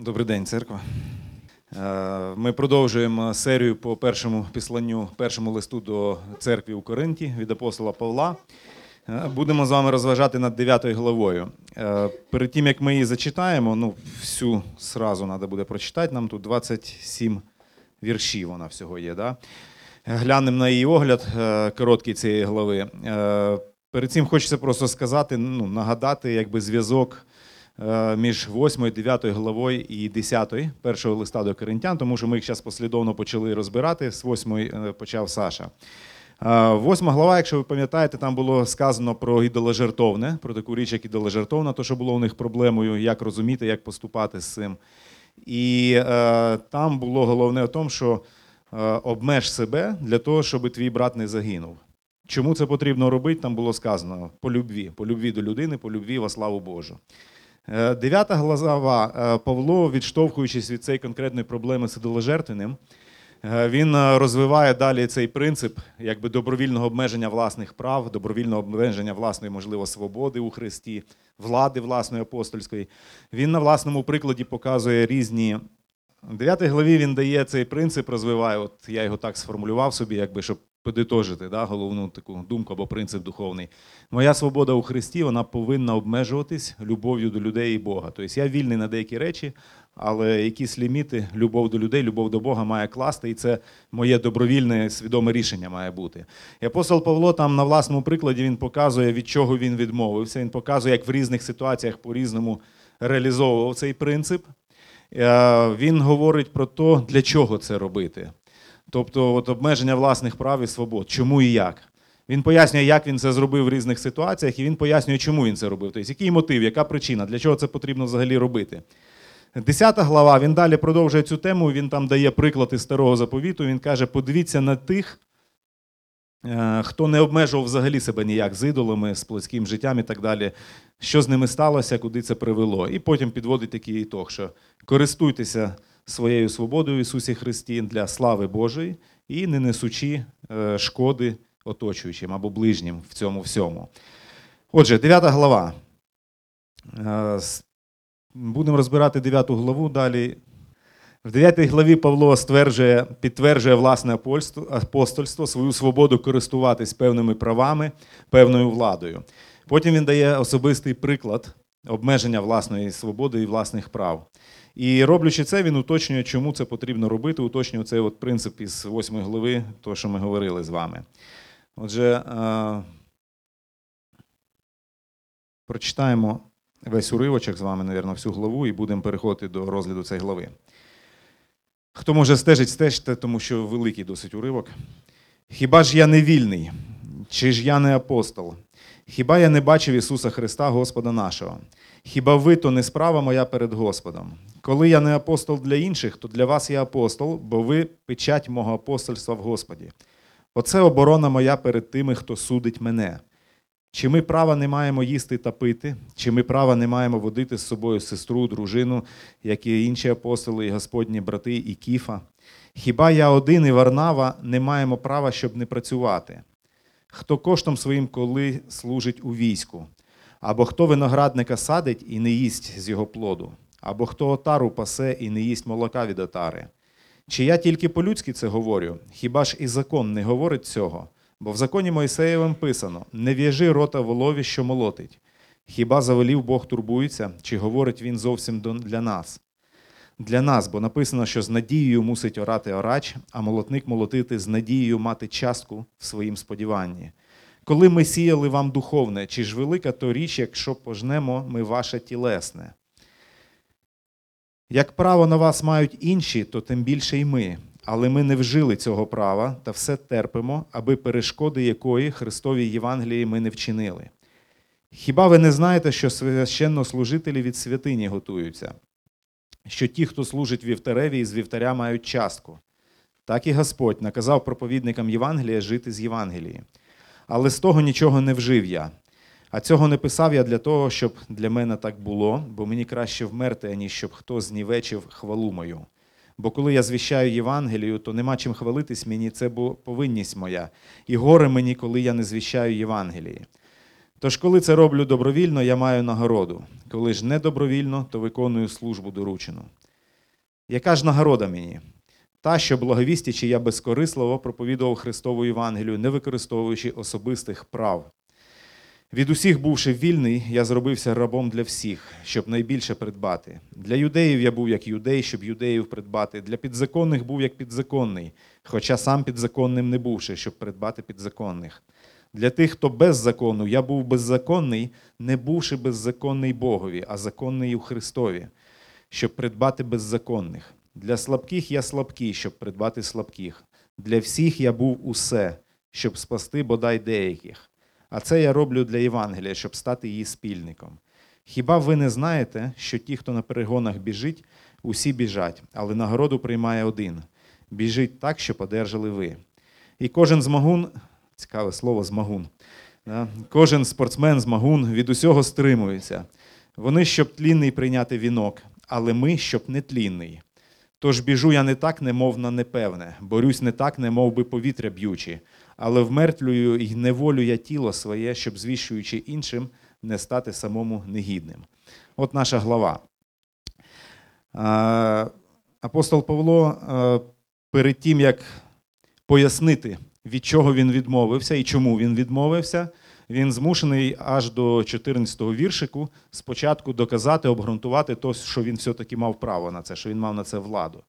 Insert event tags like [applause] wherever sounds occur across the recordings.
Добрий день, церква. Е, Ми продовжуємо серію по першому післанню, першому листу до церкви у Коринті від апостола Павла. Е, Будемо з вами розважати над 9 главою. Е, Перед тим, як ми її зачитаємо, ну, всю сразу треба буде прочитати, нам тут 27 віршів вона всього є. Да? Глянемо на її огляд короткий цієї глави. Перед цим хочеться просто сказати, ну, нагадати якби, зв'язок між 8, 9 главою і 10 першого листа до Коринтян, тому що ми їх зараз послідовно почали розбирати. З 8 почав Саша. Е, Восьма глава, якщо ви пам'ятаєте, там було сказано про ідоложертовне, про таку річ, як ідоложертовна, то що було у них проблемою, як розуміти, як поступати з цим. І е, там було головне в тому, що е, обмеж себе для того, щоб твій брат не загинув. Чому це потрібно робити? Там було сказано по любві, по любві до людини, по любві во славу Божу. Е, Дев'ята глава е, Павло, відштовхуючись від цієї конкретної проблеми з е, він розвиває далі цей принцип якби добровільного обмеження власних прав, добровільного обмеження власної, можливо, свободи у Христі, влади власної апостольської. Він на власному прикладі показує різні. В 9 главі він дає цей принцип, розвиває. От я його так сформулював собі, якби щоб подитожити да, головну таку думку або принцип духовний. Моя свобода у Христі вона повинна обмежуватись любов'ю до людей і Бога. Тобто я вільний на деякі речі, але якісь ліміти, любов до людей, любов до Бога має класти, і це моє добровільне свідоме рішення має бути. І апостол Павло там на власному прикладі він показує, від чого він відмовився. Він показує, як в різних ситуаціях по-різному реалізовував цей принцип. Е, Він говорить про те, для чого це робити. Тобто от обмеження власних прав і свобод. Чому і як? Він пояснює, як він це зробив в різних ситуаціях, і він пояснює, чому він це робив. Тобто, який мотив, яка причина, для чого це потрібно взагалі робити. Десята глава, він далі продовжує цю тему, він там дає приклад із старого заповіту. Він каже: подивіться на тих, е, хто не обмежував взагалі себе ніяк з ідолами, з плотським життям і так далі. Що з ними сталося, куди це привело. І потім підводить такий ітог, що користуйтеся своєю свободою Ісусі Христі для слави Божої і не несучи е, шкоди оточуючим або ближнім в цьому всьому. Отже, 9 глава. Е, Будемо розбирати 9 главу далі. В 9 главі Павло стверджує, підтверджує власне апостольство, свою свободу користуватись певними правами, певною владою. Потім він дає особистий приклад обмеження власної свободи і власних прав. І роблячи це, він уточнює, чому це потрібно робити, уточнює цей от принцип із 8 глави, то, що ми говорили з вами. Отже, е, прочитаємо весь уривочок з вами, мабуть, всю главу, і будемо переходити до розгляду цієї глави. Хто може стежить, стежте, тому що великий досить уривок. Хіба ж я не вільний? Чи ж я не апостол? Хіба я не бачив Ісуса Христа, Господа нашого? Хіба ви то не справа моя перед Господом? Коли я не апостол для інших, то для вас я апостол, бо ви печать мого апостольства в Господі. Оце оборона моя перед тими, хто судить мене. Чи ми права не маємо їсти та пити, чи ми права не маємо водити з собою сестру, дружину, як і інші апостоли, і Господні брати, і Кіфа? Хіба я один і Варнава не маємо права, щоб не працювати? Хто коштом своїм коли служить у війську? Або хто виноградника садить і не їсть з його плоду, або хто отару пасе і не їсть молока від отари. Чи я тільки по-людськи це говорю? Хіба ж і закон не говорить цього? Бо в законі Мойсеєвим писано: не в'яжи рота волові, що молотить. Хіба завелів Бог турбується, чи говорить він зовсім для нас? Для нас, бо написано, що з надією мусить оратиорач, а молотник молотити з надією мати частку в своїм сподіванні. Коли ми сіяли вам духовне, чи ж велика то річ, якщо пожнемо ми ваше тілесне? Як право на вас мають інші, то тим більше й ми. Але ми не вжили цього права та все терпимо, аби перешкоди якої Христовій Євангелії ми не вчинили. Хіба ви не знаєте, що священнослужителі від святині готуються? Що ті, хто служить вівтареві, із вівтаря мають частку. Так і Господь наказав проповідникам Євангелія жити з Євангелії. Але з того нічого не вжив я. А цього не писав я для того, щоб для мене так було, бо мені краще вмерти, аніж щоб хто знівечив хвалу мою. Бо коли я звіщаю Євангелію, то нема чим хвалитись мені, це бо повинність моя, і горе мені, коли я не звіщаю Євангелії. Тож, коли це роблю добровільно, я маю нагороду. Коли ж не добровільно, то виконую службу доручену. Яка ж нагорода мені? Та, що благовістячи я безкорисливо проповідував Христову Євангелію, не використовуючи особистих прав. Від усіх, бувши вільний, я зробився рабом для всіх, щоб найбільше придбати. Для юдеїв я був як юдей, щоб юдеїв придбати. Для підзаконних був як підзаконний, хоча сам підзаконним не бувши, щоб придбати підзаконних. Для тих, хто без закону, я був беззаконний, не бувши беззаконний Богові, а законний у Христові, щоб придбати беззаконних. Для слабких я слабкий, щоб придбати слабких. Для всіх я був усе, щоб спасти бодай деяких. А це я роблю для Євангелія, щоб стати її спільником. Хіба ви не знаєте, що ті, хто на перегонах біжить, усі біжать, але нагороду приймає один. Біжить так, щоб одержали ви. І кожен змагун, цікаве слово змагун, кожен спортсмен змагун від усього стримується. Вони, щоб тлінний прийняти вінок, але ми, щоб нетлінний. Тож біжу я не так, немов на непевне, борюсь не так, немов би повітря б'ючи, але вмертвлюю і неволю я тіло своє, щоб, звіщуючи іншим, не стати самому негідним. От наша глава. Апостол Павло перед тим, як пояснити, від чого він відмовився і чому він відмовився, він змушений аж до 14-го віршику спочатку доказати, обґрунтувати то, що він все-таки мав право на це, що він мав на це владу.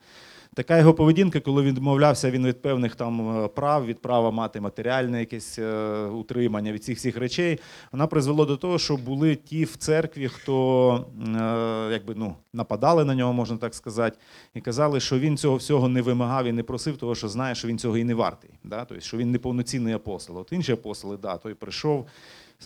Така його поведінка, коли він відмовлявся він від певних там е, прав, від права мати матеріальне якесь е, утримання від цих всіх речей, вона призвела до того, що були ті в церкві, хто е, якби ну нападали на нього, можна так сказати, і казали, що він цього всього не вимагав і не просив, того що знає, що він цього і не вартий. Да? Тобто, що він не повноцінний апостол. От інші апостоли, да, той прийшов.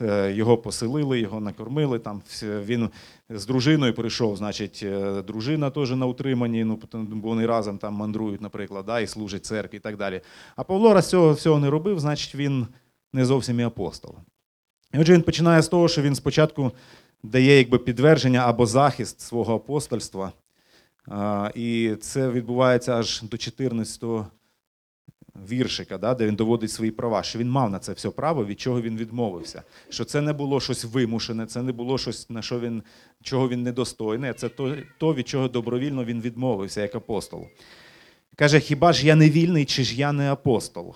Е, Його поселили, його накормили. Там він з дружиною прийшов, значить, е, дружина теж на утриманні, ну бо вони разом там мандрують, наприклад, да, і служать церкві і так далі. А Павло раз цього всього не робив, значить він не зовсім і апостол. І отже, він починає з того, що він спочатку дає якби підтвердження або захист свого апостольства. І це відбувається аж до 14 віршика, да, де він доводить свої права, що він мав на це все право, від чого він відмовився. Що це не було щось вимушене, це не було щось, на що він, чого він недостойний, а це то, то, від чого добровільно він відмовився як апостол. Каже: хіба ж я не вільний, чи ж я не апостол?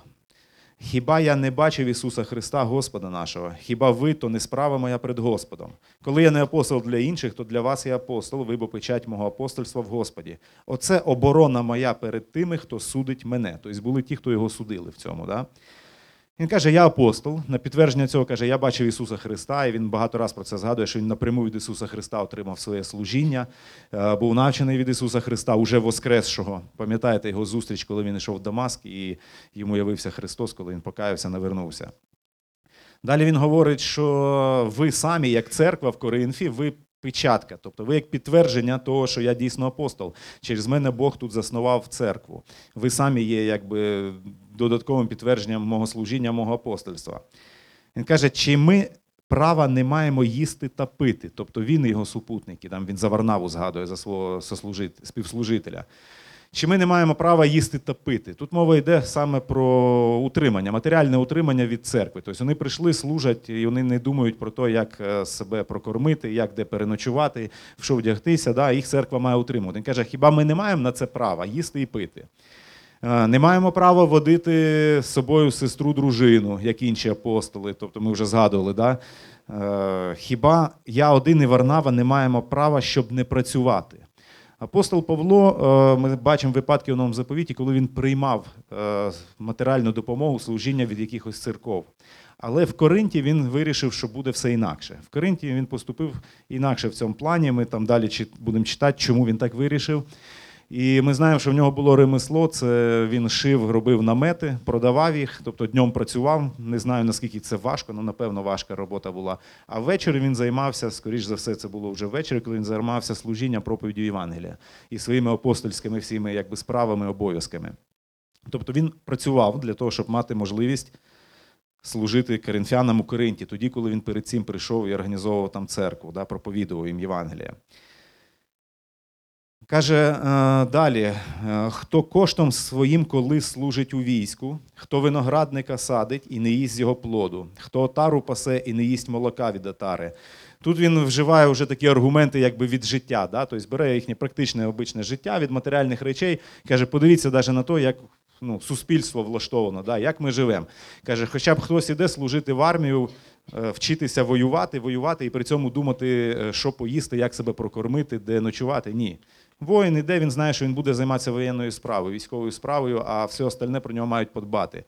Хіба я не бачив Ісуса Христа, Господа нашого? Хіба ви, то не справа моя перед Господом? Коли я не апостол для інших, то для вас я апостол, ви бо печать мого апостольства в Господі. Оце оборона моя перед тими, хто судить мене. Тобто були ті, хто його судили в цьому. Да? Він каже, я апостол. На підтвердження цього каже, я бачив Ісуса Христа, і він багато раз про це згадує, що він напряму від Ісуса Христа отримав своє служіння, е, був навчений від Ісуса Христа, уже воскресшого. Пам'ятаєте його зустріч, коли він йшов в Дамаск, і йому явився Христос, коли він покаявся, навернувся. Далі він говорить, що ви самі, як церква в Коринфі, ви печатка, тобто ви як підтвердження того, що я дійсно апостол. Через мене Бог тут заснував церкву. Ви самі є якби додатковим підтвердженням мого служіння, мого апостольства. Він каже, чи ми права не маємо їсти та пити. Тобто він і його супутники, там він за Варнаву згадує за свого співслужителя. Чи ми не маємо права їсти та пити? Тут мова йде саме про утримання, матеріальне утримання від церкви. Тобто вони прийшли, служать, і вони не думають про те, як е, себе прокормити, як де переночувати, в що вдягтися. Да? Їх церква має утримувати. Він каже, хіба ми не маємо на це права їсти і пити? Е, Не маємо права водити з собою сестру дружину, як інші апостоли, тобто ми вже згадували. Да? Е, Хіба я один і Варнава не маємо права, щоб не працювати? Апостол Павло, е, ми бачимо випадки у новому заповіті, коли він приймав е, матеріальну допомогу, служіння від якихось церков. Але в Коринті він вирішив, що буде все інакше. В Коринті він поступив інакше в цьому плані. Ми там далі будемо читати, чому він так вирішив. І ми знаємо, що в нього було ремесло. Це він шив, робив намети, продавав їх, тобто днем працював. Не знаю наскільки це важко, але напевно важка робота була. А ввечері він займався, скоріш за все, це було вже ввечері, коли він займався служінням проповіддю Євангелія і своїми апостольськими всіми якби справами, обов'язками. Тобто він працював для того, щоб мати можливість служити коринфянам у Коринті, тоді, коли він перед цим прийшов і організовував там церкву, да, проповідував їм Євангелія. Каже е, далі: е, хто коштом своїм коли служить у війську, хто виноградника садить і не їсть його плоду, хто отару пасе і не їсть молока від отари, Тут він вживає вже такі аргументи якби від життя. Да? Тобто бере їхнє практичне обичне життя від матеріальних речей. Каже, подивіться навіть на те, як ну, суспільство влаштовано, да? як ми живемо. Каже, хоча б хтось іде служити в армію, е, вчитися воювати, воювати і при цьому думати, що поїсти, як себе прокормити, де ночувати. Ні. Воїн іде, він знає, що він буде займатися воєнною справою, військовою справою, а все остальне про нього мають подбати.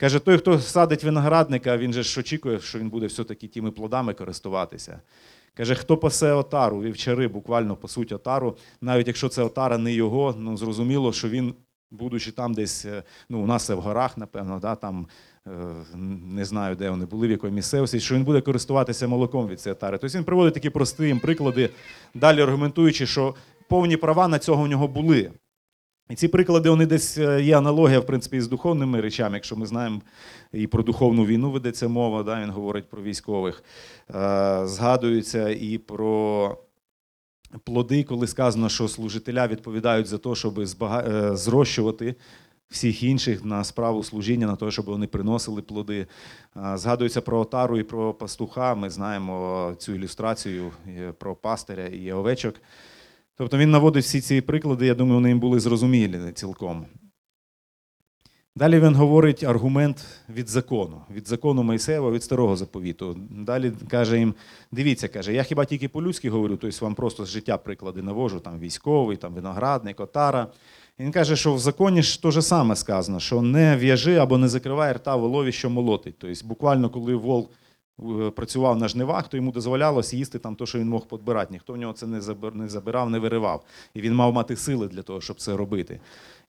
Каже, той, хто садить виноградника, він же ж очікує, що він буде все-таки тими плодами користуватися. Каже, хто пасе отару, вівчари буквально пасуть отару, навіть якщо це отара не його, ну зрозуміло, що він, будучи там десь, е, ну у нас це в горах, напевно, да, там е, не знаю, де вони були, в якої місцевості, що він буде користуватися молоком від цієї отари. Тобто він приводить такі прості приклади, далі аргументуючи, що повні права на цього в нього були. І ці приклади, вони десь е, є аналогія, в принципі, з духовними речами. Якщо ми знаємо і про духовну війну ведеться мова, да, він говорить про військових. Е, Згадується і про плоди, коли сказано, що служителя відповідають за те, щоб збага... е, зрощувати всіх інших на справу служіння, на те, щоб вони приносили плоди. Згадується про отару і про пастуха. Ми знаємо цю ілюстрацію про пастиря і овечок. Тобто він наводить всі ці приклади, я думаю, вони їм були зрозумілі цілком. Далі він говорить аргумент від закону, від закону Мойсеєва, від старого заповіту. Далі каже їм: дивіться, каже, я хіба тільки по-людськи говорю, тобто вам просто з життя приклади навожу, там військовий, там виноградник, отара. Він каже, що в законі ж те ж саме сказано, що не в'яжи або не закривай рта волові, що молотить. Тобто, буквально, коли вол е, працював на жнивах, то йому дозволялось їсти там те, що він мог подбирати. Ніхто в нього це не забирав, не виривав. І він мав мати сили для того, щоб це робити.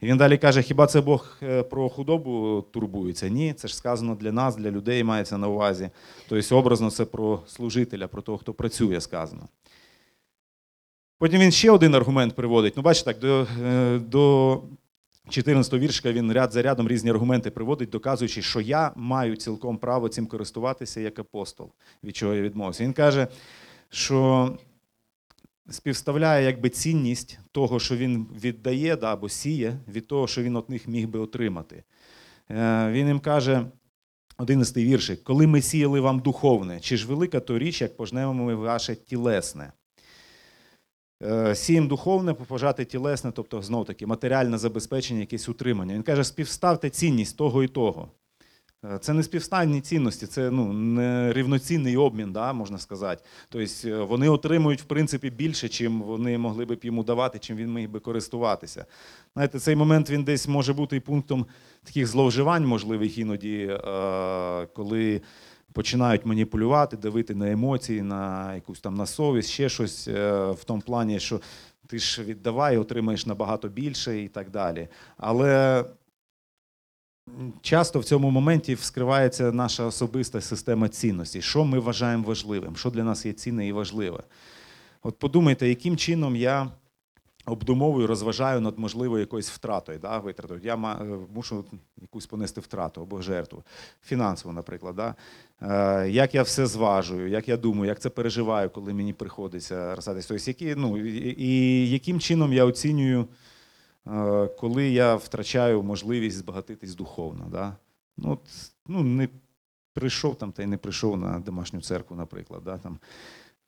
І він далі каже: хіба це Бог е, про худобу турбується? Ні, це ж сказано для нас, для людей мається на увазі. Тобто, образно, це про служителя, про того, хто працює, сказано. Потім він ще один аргумент приводить. Ну, бачите, так, до, е, до 14 віршка він ряд за рядом різні аргументи приводить, доказуючи, що я маю цілком право цим користуватися як апостол, від чого я відмовився. Він каже, що співставляє якби цінність того, що він віддає да, або сіє, від того, що він від них міг би отримати. Е, Він їм каже, 11 віршик, коли ми сіяли вам духовне, чи ж велика то річ, як пожнемо ми ваше тілесне. Е, Сієм духовне, пожати тілесне, тобто знов таки матеріальне забезпечення, якесь утримання. Він каже, співставте цінність того і того. Е, Це не співставні цінності, це ну, не рівноцінний обмін, да, можна сказати. Тобто е, вони отримують в принципі більше, чим вони могли б йому давати, чим він міг би користуватися. Знаєте, цей момент він десь може бути і пунктом таких зловживань, можливих іноді, коли починають маніпулювати, давити на емоції, на якусь там на совість, ще щось е, в тому плані, що ти ж віддавай, отримаєш набагато більше і так далі. Але часто в цьому моменті вскривається наша особиста система цінностей. Що ми вважаємо важливим, що для нас є цінне і важливе. От подумайте, яким чином я обдумовую, розважаю над можливою якоюсь втратою, да, витратою. Я е, мушу якусь понести втрату або жертву, фінансову, наприклад. Да? Е, Як я все зважую, як я думаю, як це переживаю, коли мені приходиться розсадитися. Тобто, які, ну, і, і яким чином я оцінюю, е, коли я втрачаю можливість збагатитись духовно. Да? Ну, от, ну, не прийшов там та й не прийшов на домашню церкву, наприклад. Да? Там,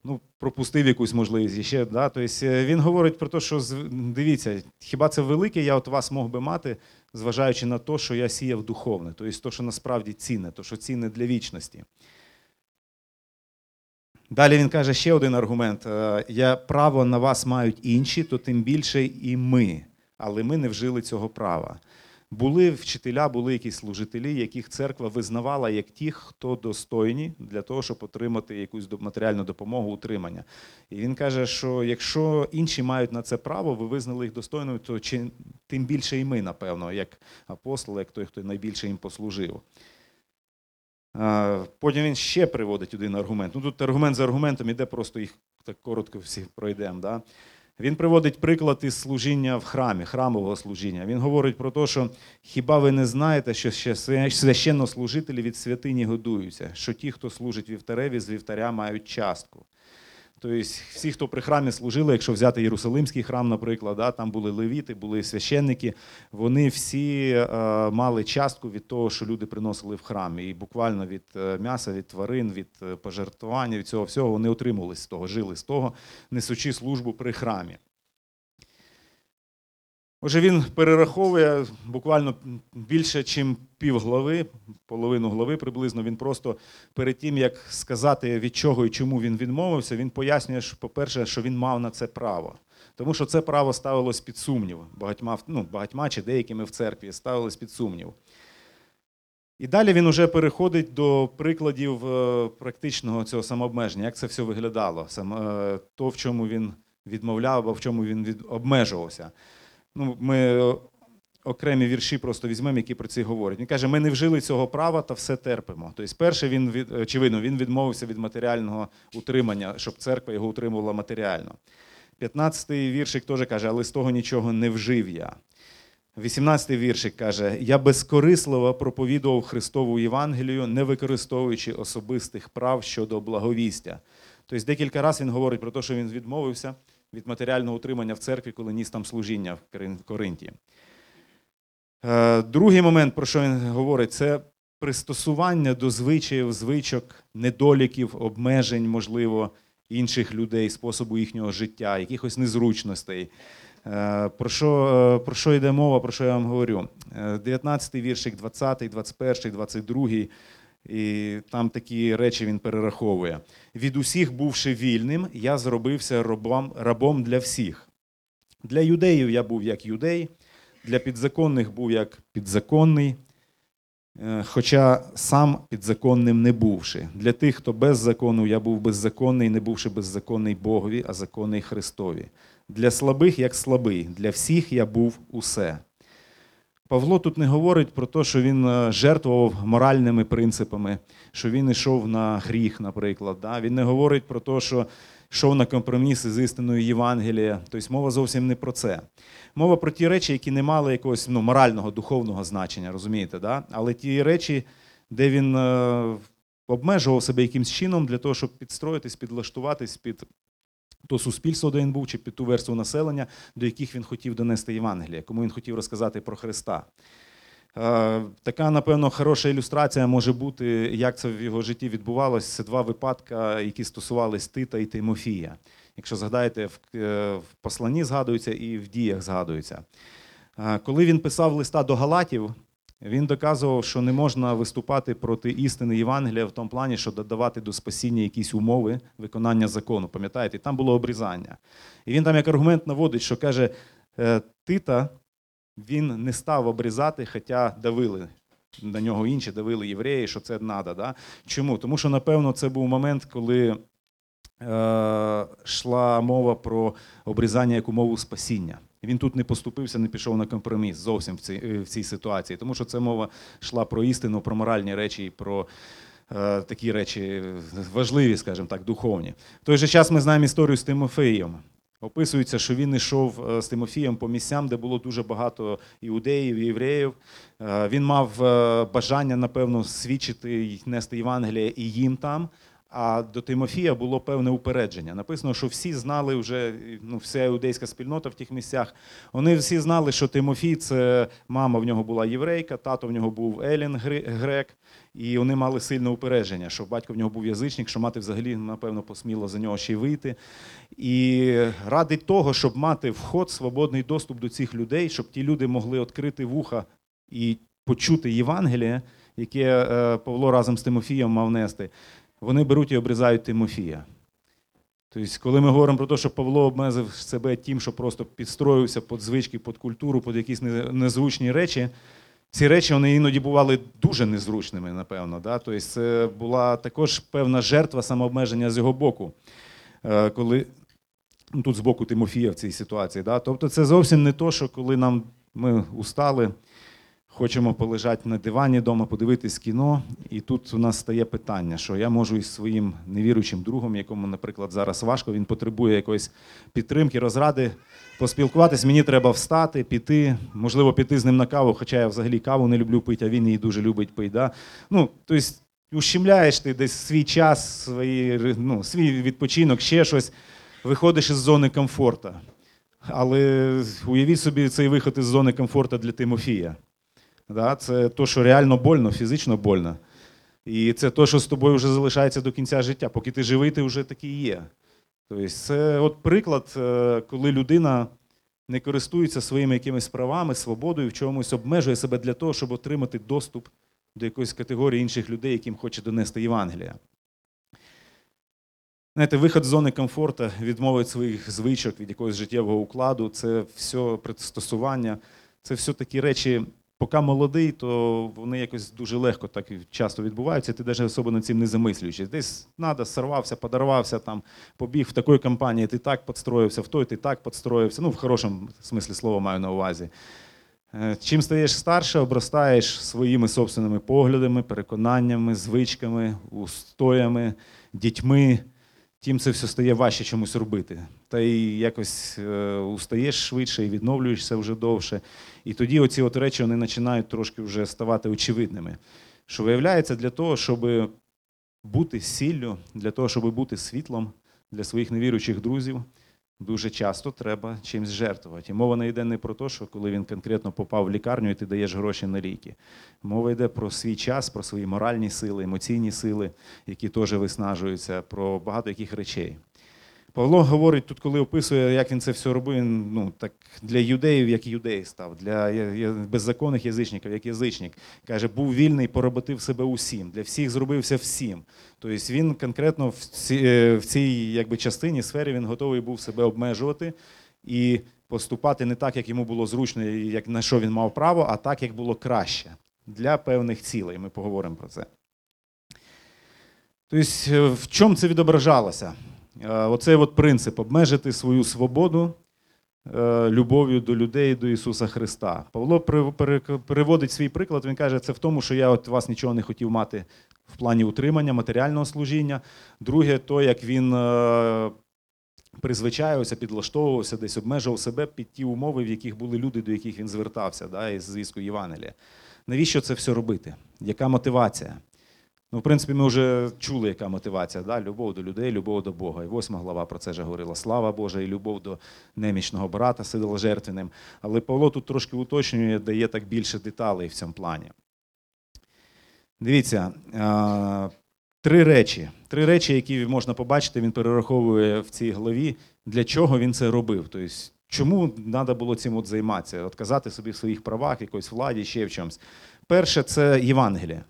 ну, пропустив якусь можливість ще. Да? Тобто, е, він говорить про те, що дивіться, хіба це велике я от вас мог би мати, зважаючи на те, що я сіяв духовне, тобто те, що насправді цінне, то, що цінне для вічності. Далі він каже ще один аргумент: Е, я право на вас мають інші, то тим більше і ми. Але ми не вжили цього права. Були вчителя, були якісь служителі, яких церква визнавала як тих, хто достойні для того, щоб отримати якусь матеріальну допомогу, утримання. І він каже, що якщо інші мають на це право, ви визнали їх достойними, то чи тим більше і ми, напевно, як апостоли, як той, хто найбільше їм послужив. Потім він ще приводить один аргумент. Ну тут аргумент за аргументом іде, просто їх так коротко всі пройдемо. Да? Він приводить приклад із служіння в храмі, храмового служіння. Він говорить про те, що хіба ви не знаєте, що ще священнослужителі від святині годуються, що ті, хто служить вівтареві, з вівтаря мають частку. Тобто всі, хто при храмі служили, якщо взяти Єрусалимський храм, наприклад, да, там були левіти, були священники, вони всі е, мали частку від того, що люди приносили в храм. І буквально від е, м'яса, від тварин, від е, пожертвування, від цього всього вони отримували з того, жили з того, несучи службу при храмі. Отже, він перераховує буквально більше, ніж пів глави, половину глави приблизно. Він просто перед тим, як сказати, від чого і чому він відмовився, він пояснює, що, по-перше, що він мав на це право. Тому що це право ставилось під сумнів. Багатьма, ну, багатьма чи деякими в церкві ставилось під сумнів. І далі він вже переходить до прикладів е, практичного цього самообмеження, як це все виглядало, е, то, в чому він відмовляв, або в чому він обмежувався. Ну, ми е, окремі вірші просто візьмемо, які про це говорять. Він каже: ми не вжили цього права та все терпимо. Тобто, перше, він від, очевидно, він відмовився від матеріального утримання, щоб церква його утримувала матеріально. 15-й віршик теж каже, але з того нічого не вжив я. 18-й віршик каже: Я безкорисливо проповідував Христову Євангелію, не використовуючи особистих прав щодо благовістя. Тобто декілька разів він говорить про те, що він відмовився від матеріального утримання в церкві, коли ніс там служіння в Коринті. Е, Другий момент, про що він говорить, це пристосування до звичаїв, звичок, недоліків, обмежень, можливо, інших людей, способу їхнього життя, якихось незручностей. Е, Про що, е, про що йде мова, про що я вам говорю? 19-й віршик, 20-й, 21-й, 22-й. І там такі речі він перераховує. Від усіх, бувши вільним, я зробився рабом, рабом для всіх. Для юдеїв я був як юдей, для підзаконних був як підзаконний, е, хоча сам підзаконним не бувши. Для тих, хто без закону, я був беззаконний, не бувши беззаконний Богові, а законний Христові. Для слабих як слабий, для всіх я був усе. Павло тут не говорить про те, що він е, жертвував моральними принципами, що він йшов на гріх, наприклад. Да? Він не говорить про те, що йшов на компроміси з істиною Євангелія. Тобто мова зовсім не про це. Мова про ті речі, які не мали якогось ну, морального, духовного значення, розумієте? Да? Але ті речі, де він е, обмежував себе якимсь чином для того, щоб підстроїтись, підлаштуватись під то суспільство, де він був, чи під ту версію населення, до яких він хотів донести Євангелія, кому він хотів розказати про Христа. Е, Така, напевно, хороша ілюстрація може бути, як це в його житті відбувалося. Це два випадки, які стосувались Тита і Тимофія. Якщо згадаєте, в, е, посланні згадується і в діях згадується. Е, Коли він писав листа до Галатів, він доказував, що не можна виступати проти істини Євангелія в тому плані, що додавати до спасіння якісь умови виконання закону. Пам'ятаєте, там було обрізання. І він там як аргумент наводить, що каже, е, Тита він не став обрізати, хоча давили на нього інші, давили євреї, що це треба. Да? Чому? Тому що, напевно, це був момент, коли е, йшла мова про обрізання як умову спасіння. Він тут не поступився, не пішов на компроміс зовсім в цій, е, в цій ситуації, тому що це мова йшла про істину, про моральні речі і про е, такі речі важливі, скажімо так, духовні. В той же час ми знаємо історію з Тимофеєм. Описується, що він йшов е, з Тимофієм по місцям, де було дуже багато іудеїв, євреїв. Він мав бажання, напевно, свідчити і нести Євангелія і їм там. А до Тимофія було певне упередження. Написано, що всі знали вже, ну, вся іудейська спільнота в тих місцях. Вони всі знали, що Тимофій це мама в нього була єврейка, тато в нього був Елін грек, і вони мали сильне упередження, що батько в нього був язичник, що мати взагалі, напевно, посміла за нього ще й вийти. І ради того, щоб мати вход, свободний доступ до цих людей, щоб ті люди могли відкрити вуха і почути Євангеліє, яке е, Павло разом з Тимофієм мав нести, вони беруть і обрізають Тимофія. Тобто, коли ми говоримо про те, що Павло обмежив себе тим, що просто підстроївся під звички, під культуру, під якісь незручні речі, ці речі вони іноді бували дуже незручними, напевно. Да? Тобто, це була також певна жертва самообмеження з його боку. Е, Коли ну, тут з боку Тимофія в цій ситуації. Да? Тобто, це зовсім не то, що коли нам ми устали, хочемо полежати на дивані вдома, подивитись кіно, і тут у нас стає питання, що я можу із своїм невіруючим другом, якому, наприклад, зараз важко, він потребує якоїсь підтримки, розради, поспілкуватись. Мені треба встати, піти, можливо, піти з ним на каву, хоча я взагалі каву не люблю пити, а він її дуже любить пити. Да? Ну, тобто, ущемляєш ти десь свій час, свої, ну, свій відпочинок, ще щось, виходиш із зони комфорту. Але уявіть собі цей виход із зони комфорту для Тимофія. Да? Це то, що реально больно, фізично больно. І це те, що з тобою вже залишається до кінця життя. Поки ти живий, ти вже такий є. Тобто, це от приклад, е, коли людина не користується своїми якимись правами, свободою, в чомусь обмежує себе для того, щоб отримати доступ до якоїсь категорії інших людей, яким хоче донести Євангелія. Знаєте, виход з зони комфорту, відмова від своїх звичок, від якогось життєвого укладу, це все пристосування, це все такі речі, поки молодий, то вони якось дуже легко так часто відбуваються, ти навіть особо над цим не замислюючись. Десь треба, сорвався, подарувався, там, побіг в такій компанії, ти так підстроївся, в той ти так підстроївся. Ну, в хорошому смислі слова маю на увазі. Е, Чим стаєш старше, обростаєш своїми собственними поглядами, переконаннями, звичками, устоями, дітьми, тим це все стає важче чомусь робити. Та й якось е, устаєш швидше і відновлюєшся вже довше. І тоді оці от речі вони починають трошки вже ставати очевидними. Що виявляється, для того, щоб бути сіллю, для того, щоб бути світлом для своїх невіруючих друзів, дуже часто треба чимось жертвувати. І мова не йде не про те, що коли він конкретно попав в лікарню і ти даєш гроші на ліки. Мова йде про свій час, про свої моральні сили, емоційні сили, які теж виснажуються, про багато яких речей. Павло говорить тут, коли описує, як він це все робив, ну, так для юдеїв, як юдей став, для беззаконних язичників, як язичник. Каже, був вільний, поработив себе усім, для всіх зробився всім. Тобто він конкретно в цій, е, в цій якби, частині, сфері він готовий був себе обмежувати і поступати не так, як йому було зручно, як на що він мав право, а так, як було краще для певних цілей. Ми поговоримо про це. Тобто, в чому це відображалося? Е, Оцей от принцип обмежити свою свободу е, любов'ю до людей, до Ісуса Христа. Павло переводить свій приклад. Він каже, це в тому, що я от вас нічого не хотів мати в плані утримання, матеріального служіння. Друге, то як він е, призвичаювався, підлаштовувався, десь обмежував себе під ті умови, в яких були люди, до яких він звертався, да, із звістку Євангелія. Навіщо це все робити? Яка мотивація? Ну, в принципі, ми вже чули, яка мотивація. Да? Любов до людей, любов до Бога. І восьма глава про це вже говорила. Слава Божа і любов до немічного брата, сидоложертвенним. Але Павло тут трошки уточнює, дає так більше деталей в цьому плані. Дивіться, три речі. Три речі, які можна побачити, він перераховує в цій главі, для чого він це робив. Тобто, чому треба було цим от займатися? От казати собі в своїх правах, якоїсь владі, ще в чомусь. Перше, це Євангеліє.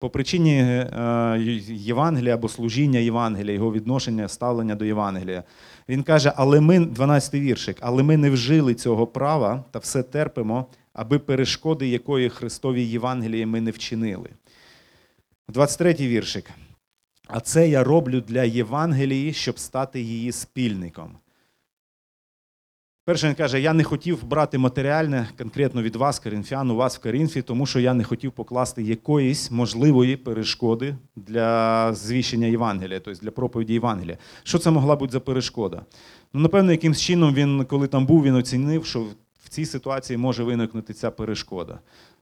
По причині е, Євангелія або служіння Євангелія, його відношення, ставлення до Євангелія. Він каже, але ми, 12-й віршик, але ми не вжили цього права та все терпимо, аби перешкоди якої Христовій Євангелії ми не вчинили. 23-й віршик. А це я роблю для Євангелії, щоб стати її спільником. Перше він каже, я не хотів брати матеріальне конкретно від вас, коринфян, у вас в Коринфі, тому що я не хотів покласти якоїсь можливої перешкоди для звіщення Євангелія, тобто для проповіді Євангелія. Що це могла бути за перешкода? Ну, напевно, якимсь чином він, коли там був, він оцінив, що в цій ситуації може виникнути ця перешкода.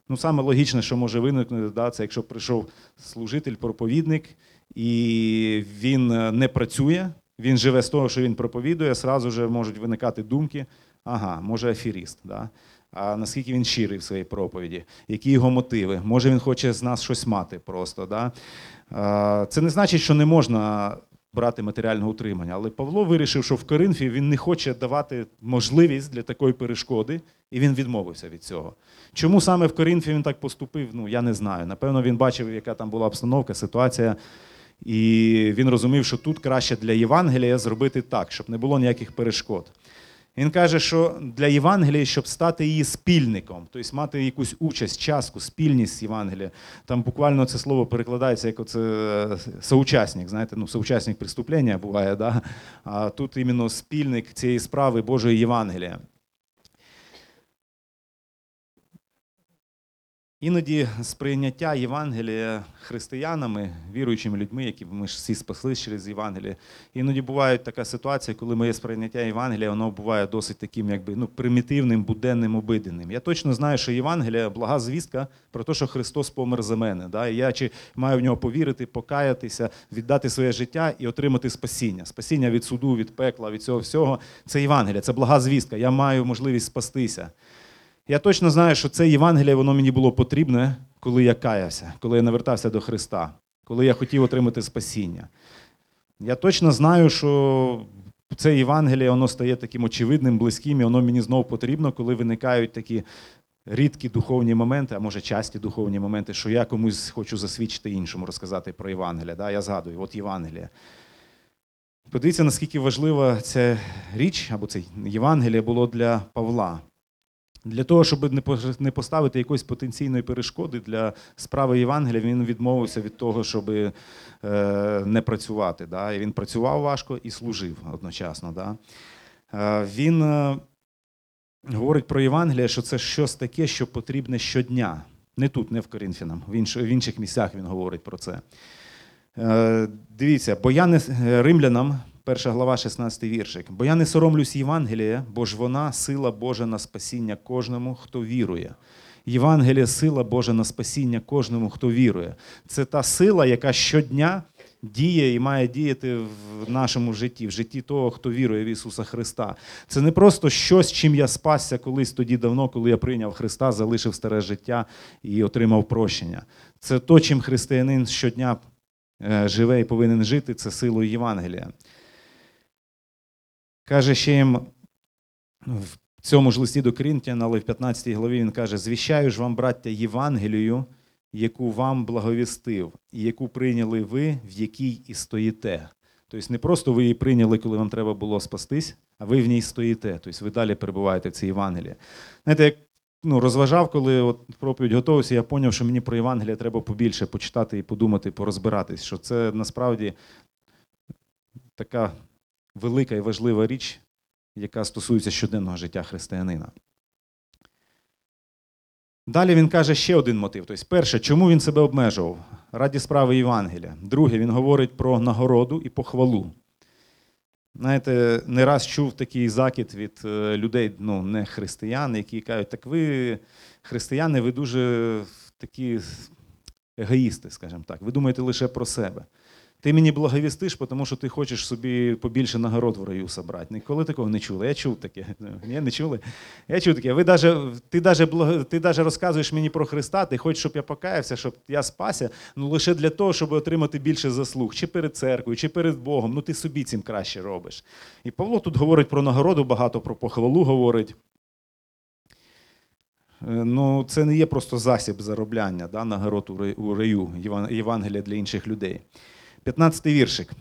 Ну, саме логічне, що може виникнути, да, це якщо прийшов служитель, проповідник, і він е, не працює, він живе з того, що він проповідує, сразу же можуть виникати думки, ага, може аферіст. Да? А наскільки він щирий в своїй проповіді, які його мотиви? Може він хоче з нас щось мати просто. Да? Це не значить, що не можна брати матеріального утримання. Але Павло вирішив, що в Коринфі він не хоче давати можливість для такої перешкоди, і він відмовився від цього. Чому саме в Коринфі він так поступив? Ну я не знаю. Напевно, він бачив, яка там була обстановка, ситуація. І він розумів, що тут краще для Євангелія зробити так, щоб не було ніяких перешкод. Він каже, що для Євангелії, щоб стати її спільником, тобто мати якусь участь, частку, спільність з Євангелія. Там буквально це слово перекладається як оце е, соучасник, знаєте, ну, соучасник преступлення буває, да? а тут іменно спільник цієї справи Божої Євангелія. Іноді сприйняття Євангелія християнами, віруючими людьми, які ми ж всі спаслись через Євангеліє, іноді буває така ситуація, коли моє сприйняття Євангелія воно буває досить таким, якби ну примітивним, буденним, обиденним. Я точно знаю, що Євангелія блага звістка про те, що Христос помер за мене. Да? І я чи маю в нього повірити, покаятися, віддати своє життя і отримати спасіння. Спасіння від суду, від пекла, від цього всього. Це Євангелія, це блага звістка. Я маю можливість спастися. Я точно знаю, що це Євангеліє воно мені було потрібне, коли я каявся, коли я навертався до Христа, коли я хотів отримати спасіння. Я точно знаю, що це Євангеліє воно стає таким очевидним, близьким, і воно мені знову потрібно, коли виникають такі рідкі духовні моменти, а може часті духовні моменти, що я комусь хочу засвідчити іншому, розказати про Євангелія. Да? Я згадую, от Євангеліє. Подивіться, наскільки важлива ця річ або це Євангеліє було для Павла. Для того, щоб не поставити якоїсь потенційної перешкоди для справи Євангелія, він відмовився від того, щоб е, не працювати. Да? І він працював важко і служив одночасно. Да? Е, він е, говорить про Євангеліє, що це щось таке, що потрібне щодня. Не тут, не в Корінфянам, в, інш, в інших місцях він говорить про це. Дивіться, бо я не римлянам, перша глава, 16 віршик. Бо я не соромлюсь Євангелія, бо ж вона сила Божа на спасіння кожному, хто вірує. Євангелія сила Божа на спасіння кожному, хто вірує. Це та сила, яка щодня діє і має діяти в нашому житті, в житті того, хто вірує в Ісуса Христа. Це не просто щось, чим я спасся колись тоді давно, коли я прийняв Христа, залишив старе життя і отримав прощення. Це то, чим християнин щодня е, живе і повинен жити, це силою Євангелія. Каже ще їм в цьому ж листі до Корінтян, але в 15 главі він каже: Звіщаю ж вам, браття, Євангелію, яку вам благовістив, і яку прийняли ви, в якій і стоїте. Тобто не просто ви її прийняли, коли вам треба було спастись, а ви в ній стоїте. Тобто ви далі перебуваєте в цій Євангелії. Знаєте, як ну, розважав, коли от проповідь готувався, я зрозумів, що мені про Євангелія треба побільше почитати і подумати, порозбиратись, що це насправді така велика і важлива річ, яка стосується щоденного життя християнина. Далі він каже ще один мотив. Тобто, перше, чому він себе обмежував? Раді справи Євангелія. Друге, він говорить про нагороду і похвалу. Знаєте, не раз чув такий закид від е, людей, ну, не християн, які кажуть, так ви, християни, ви дуже такі егоїсти, скажімо так. Ви думаєте лише про себе. Ти мені благовістиш, тому що ти хочеш собі побільше нагород в раю собрати. Ніколи такого не чули. Я чув таке. [laughs] Ні, не чули. Я чув таке. Ви даже, ти даже, ти даже розказуєш мені про Христа, ти хочеш, щоб я покаявся, щоб я спася, ну лише для того, щоб отримати більше заслуг, чи перед церквою, чи перед Богом. Ну ти собі цим краще робиш. І Павло тут говорить про нагороду, багато про похвалу говорить. Е, Ну, це не є просто засіб заробляння да, нагород у раю, Євангелія для інших людей. 15 віршик.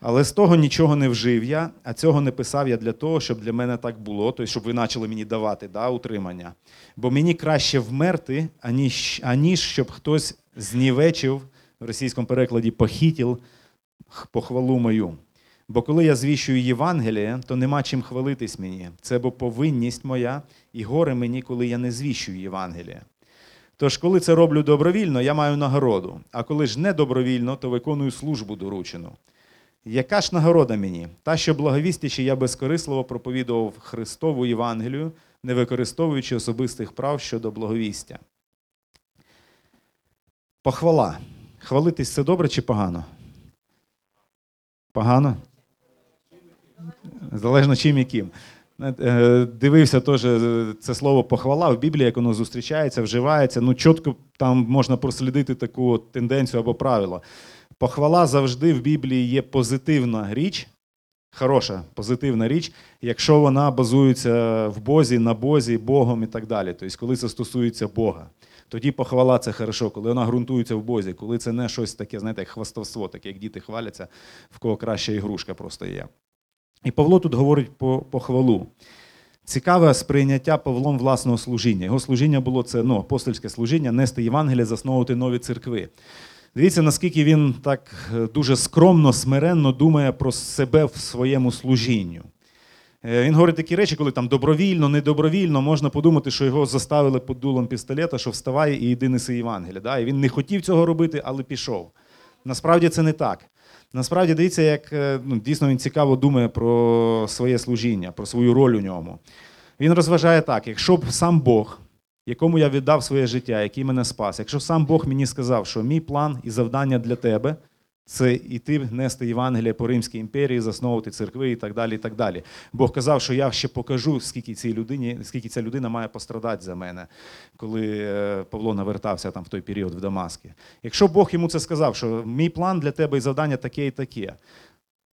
Але з того нічого не вжив я, а цього не писав я для того, щоб для мене так було, тобто, щоб ви почали мені давати да, утримання. Бо мені краще вмерти, аніж, аніж щоб хтось знівечив в російському перекладі похитів похвалу мою. Бо коли я звіщую Євангеліє, то нема чим хвалитись мені. Це бо повинність моя, і горе мені, коли я не звіщую Євангеліє. Тож, коли це роблю добровільно, я маю нагороду, а коли ж не добровільно, то виконую службу доручену. Яка ж нагорода мені? Та, що благовістячи, я безкорисливо проповідував Христову Євангелію, не використовуючи особистих прав щодо благовістя. Похвала. Хвалитись це добре чи погано? Погано? Залежно чим яким. Е, Дивився теж е, це слово похвала в Біблії, як воно зустрічається, вживається. Ну, чітко там можна прослідити таку тенденцію або правило. Похвала завжди в Біблії є позитивна річ, хороша позитивна річ, якщо вона базується в Бозі, на Бозі, Богом і так далі. Тобто, коли це стосується Бога. Тоді похвала це хорошо, коли вона ґрунтується в Бозі, коли це не щось таке, знаєте, як хвастовство, таке, як діти хваляться, в кого краща ігрушка просто є. І Павло тут говорить по похвалу. Цікаве сприйняття Павлом власного служіння. Його служіння було це ну, апостольське служіння, нести Євангелія, засновувати нові церкви. Дивіться, наскільки він так е, дуже скромно, смиренно думає про себе в своєму служінню. Е, Він говорить такі речі, коли там добровільно, недобровільно, можна подумати, що його заставили під дулом пістолета, що вставай і йди неси Євангелія. Да? І він не хотів цього робити, але пішов. Насправді це не так. Насправді дивіться, як е, ну, дійсно він цікаво думає про своє служіння, про свою роль у ньому. Він розважає так: якщо б сам Бог, якому я віддав своє життя, який мене спас, якщо сам Бог мені сказав, що мій план і завдання для тебе це іти нести Євангелія по Римській імперії, засновувати церкви і так далі. і так далі. Бог казав, що я ще покажу, скільки цій людині, скільки ця людина має пострадати за мене, коли е, Павло навертався там в той період в Дамаскі. Якщо Бог йому це сказав, що мій план для тебе і завдання таке і таке.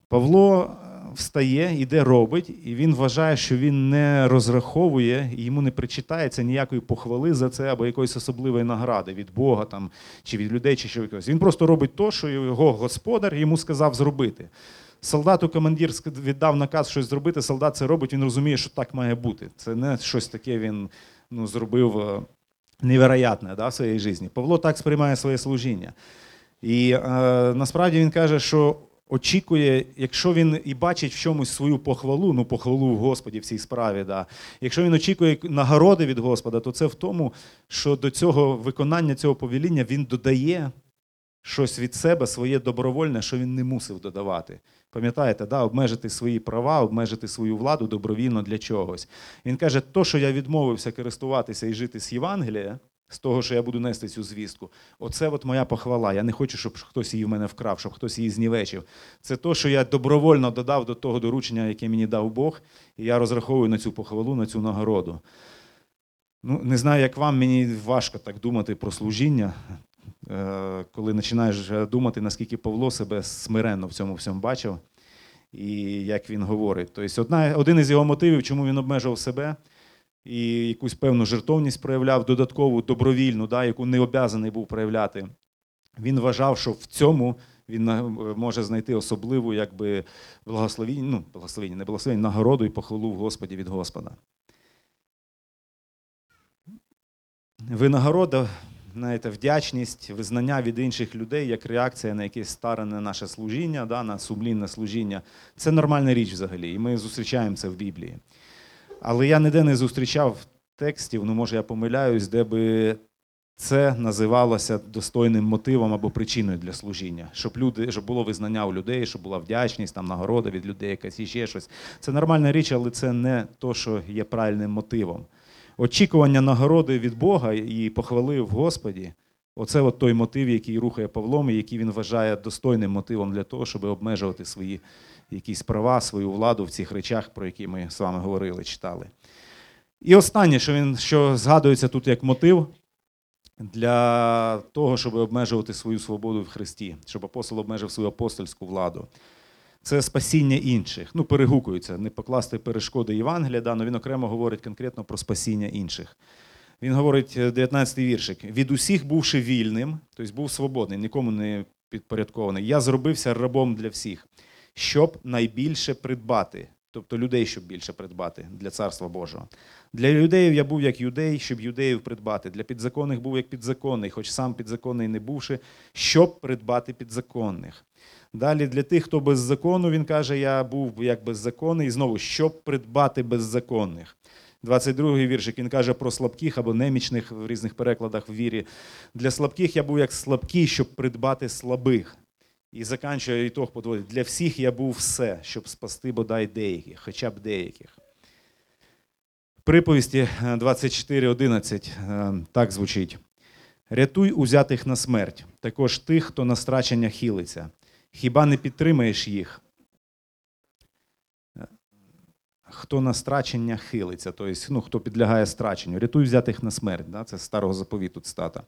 Павло е, встає, іде робить, і він вважає, що він не розраховує, і йому не причитається ніякої похвали за це або якоїсь особливої награди від Бога там, чи від людей, чи що якогось. Він просто робить то, що його господар йому сказав зробити. Солдату командир віддав наказ щось зробити, солдат це робить, він розуміє, що так має бути. Це не щось таке він ну, зробив е, невероятне да, в своїй житті. Павло так сприймає своє служіння. І е, насправді він каже, що очікує, якщо він і бачить в чомусь свою похвалу, ну похвалу в Господі в цій справі, да, якщо він очікує нагороди від Господа, то це в тому, що до цього виконання цього повеління він додає щось від себе, своє добровольне, що він не мусив додавати. Пам'ятаєте, да, обмежити свої права, обмежити свою владу добровільно для чогось. Він каже, то, що я відмовився користуватися і жити з Євангелія, з того, що я буду нести цю звістку, оце от моя похвала. Я не хочу, щоб хтось її в мене вкрав, щоб хтось її знівечив. Це то, що я добровольно додав до того доручення, яке мені дав Бог, і я розраховую на цю похвалу, на цю нагороду. Ну, не знаю, як вам, мені важко так думати про служіння, е, коли починаєш думати, наскільки Павло себе смиренно в цьому всьому бачив, і як він говорить. Тобто, одна, один із його мотивів, чому він обмежував себе і якусь певну жертовність проявляв, додаткову, добровільну, да, яку не обязаний був проявляти. Він вважав, що в цьому він може знайти особливу якби, благословіння, ну, благословіння, не благословіння, нагороду і похвалу в Господі від Господа. Винагорода, знаєте, вдячність, визнання від інших людей як реакція на якесь старане наше служіння, да, на сумлінне служіння це нормальна річ взагалі, і ми зустрічаємо це в Біблії. Але я ніде не зустрічав текстів, ну може я помиляюсь, де би це називалося достойним мотивом або причиною для служіння, щоб люди, щоб було визнання у людей, щоб була вдячність, там нагорода від людей, якась і ще щось. Це нормальна річ, але це не то, що є правильним мотивом. Очікування нагороди від Бога і похвали в Господі. Оце от той мотив, який рухає Павлом, і який він вважає достойним мотивом для того, щоб обмежувати свої якісь права, свою владу в цих речах, про які ми з вами говорили, читали. І останнє, що він що згадується тут як мотив для того, щоб обмежувати свою свободу в Христі, щоб апостол обмежив свою апостольську владу. Це спасіння інших. Ну, перегукується, не покласти перешкоди Євангелія, да, але він окремо говорить конкретно про спасіння інших. Він говорить, е, 19-й віршик: від усіх бувши вільним, тобто був свободний, нікому не підпорядкований. Я зробився рабом для всіх, щоб найбільше придбати, тобто людей, щоб більше придбати для царства Божого. Для юдеїв я був як юдей, щоб юдеїв придбати. Для підзаконних був як підзаконний, хоч сам підзаконний не бувши, щоб придбати підзаконних. Далі для тих, хто без закону, він каже, я був як беззаконний, і знову, щоб придбати беззаконних. 22-й віршик він каже про слабких або немічних в різних перекладах в вірі. Для слабких я був як слабкий, щоб придбати слабих. І заканчує ітог подводить. Для всіх я був все, щоб спасти бодай деяких, хоча б деяких. Приповісті е, 24.11 е, так звучить. Рятуй узятих на смерть, також тих, хто на страчення хилиться. Хіба не підтримаєш їх? Хто на страчення хилиться, тобто, ну, хто підлягає страченню. Рятуй взятих на смерть. Да? Це старого заповіту цитата.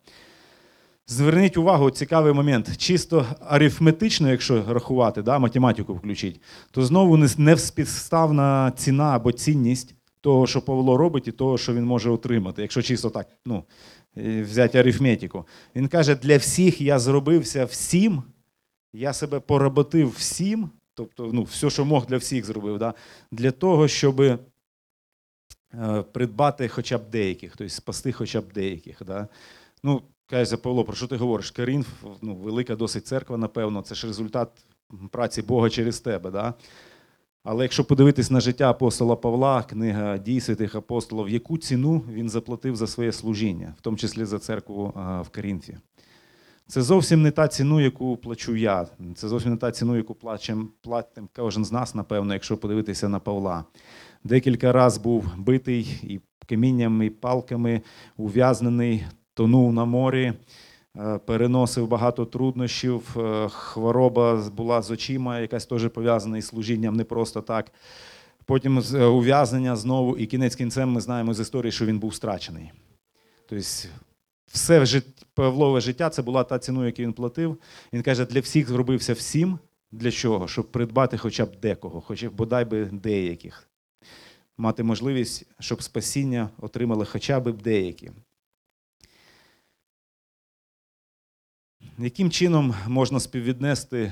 Зверніть увагу, цікавий момент. Чисто арифметично, якщо рахувати, да, математику включить, то знову не- не співставна ціна або цінність того, що Павло робить, і того, що він може отримати. Якщо чисто так ну, е, взяти арифметику. Він каже: для всіх я зробився всім, я себе поработив всім, тобто ну, все, що мог для всіх зробив, да, для того, щоб е, придбати хоча б деяких, тобто спасти хоча б деяких. Да. Ну, каже Павло, про що ти говориш? Карін, ну, велика досить церква, напевно, це ж результат праці Бога через тебе. Да? Але якщо подивитись на життя апостола Павла, книга дій святих апостолів, яку ціну він заплатив за своє служіння, в тому числі за церкву в Корінфі. Це зовсім не та ціну, яку плачу я. Це зовсім не та ціну, яку плачем, платим кожен з нас, напевно, якщо подивитися на Павла. Декілька разів був битий і камінням, і палками, ув'язнений, тонув на морі, е, переносив багато труднощів. е, Хвороба була з очима, якась теж пов'язана із служінням не просто так. Потім е, ув'язнення знову, і кінець кінцем ми знаємо з історії, що він був страчений. Тобто все жит- Павлове життя це була та ціну, яку він платив. Він каже, для всіх зробився всім. Для чого? Щоб придбати хоча б декого, хоча б бодай би деяких. Мати можливість, щоб спасіння отримали хоча б деякі. Яким чином можна співвіднести,